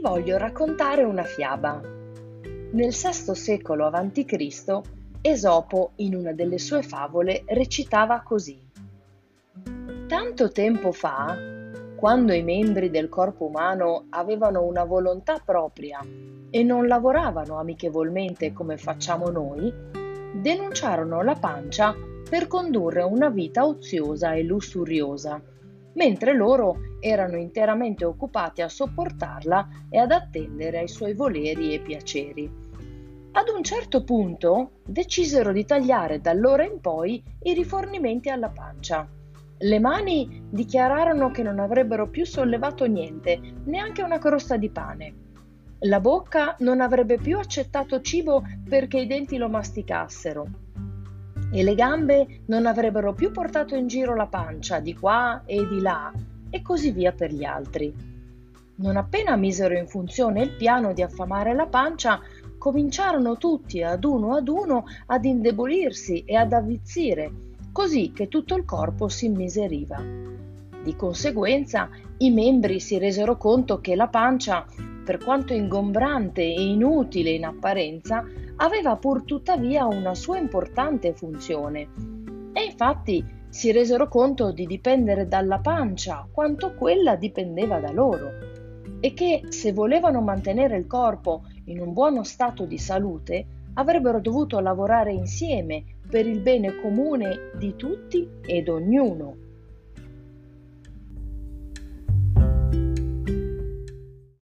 voglio raccontare una fiaba. Nel VI secolo a.C. Esopo in una delle sue favole recitava così. Tanto tempo fa, quando i membri del corpo umano avevano una volontà propria e non lavoravano amichevolmente come facciamo noi, denunciarono la pancia per condurre una vita oziosa e lussuriosa mentre loro erano interamente occupati a sopportarla e ad attendere ai suoi voleri e piaceri. Ad un certo punto decisero di tagliare da allora in poi i rifornimenti alla pancia. Le mani dichiararono che non avrebbero più sollevato niente, neanche una crosta di pane. La bocca non avrebbe più accettato cibo perché i denti lo masticassero e le gambe non avrebbero più portato in giro la pancia di qua e di là e così via per gli altri. Non appena misero in funzione il piano di affamare la pancia, cominciarono tutti ad uno ad uno ad indebolirsi e ad avvizzire, così che tutto il corpo si immiseriva. Di conseguenza i membri si resero conto che la pancia, per quanto ingombrante e inutile in apparenza, aveva pur tuttavia una sua importante funzione. E infatti si resero conto di dipendere dalla pancia quanto quella dipendeva da loro e che se volevano mantenere il corpo in un buono stato di salute avrebbero dovuto lavorare insieme per il bene comune di tutti ed ognuno.